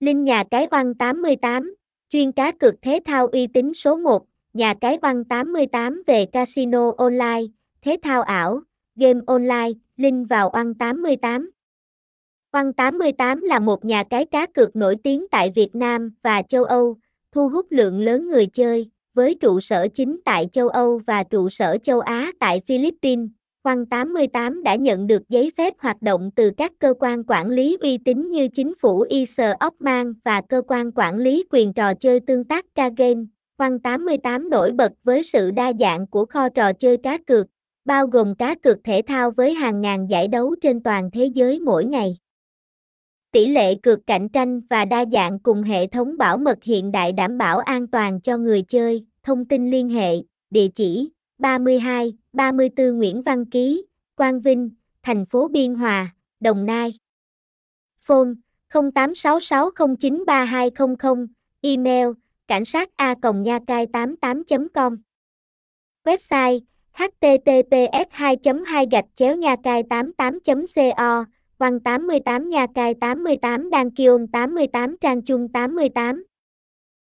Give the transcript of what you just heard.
Linh nhà cái oăn 88, chuyên cá cược thể thao uy tín số 1, nhà cái oăn 88 về casino online, thể thao ảo, game online, Linh vào oăn 88. Oăn 88 là một nhà cái cá cược nổi tiếng tại Việt Nam và châu Âu, thu hút lượng lớn người chơi, với trụ sở chính tại châu Âu và trụ sở châu Á tại Philippines. Khoan 88 đã nhận được giấy phép hoạt động từ các cơ quan quản lý uy tín như chính phủ Isle Oman và cơ quan quản lý quyền trò chơi tương tác K-Game. Khoan 88 nổi bật với sự đa dạng của kho trò chơi cá cược, bao gồm cá cược thể thao với hàng ngàn giải đấu trên toàn thế giới mỗi ngày. Tỷ lệ cược cạnh tranh và đa dạng cùng hệ thống bảo mật hiện đại đảm bảo an toàn cho người chơi. Thông tin liên hệ, địa chỉ 32, 34 Nguyễn Văn Ký, Quang Vinh, thành phố Biên Hòa, Đồng Nai. Phone 0866093200, email cảnh sát a còng nha cai 88 com Website https 2 2 gạch chéo nha cai 88 co Quang 88 Nha Cai 88 đăng kiêu 88 Trang chung 88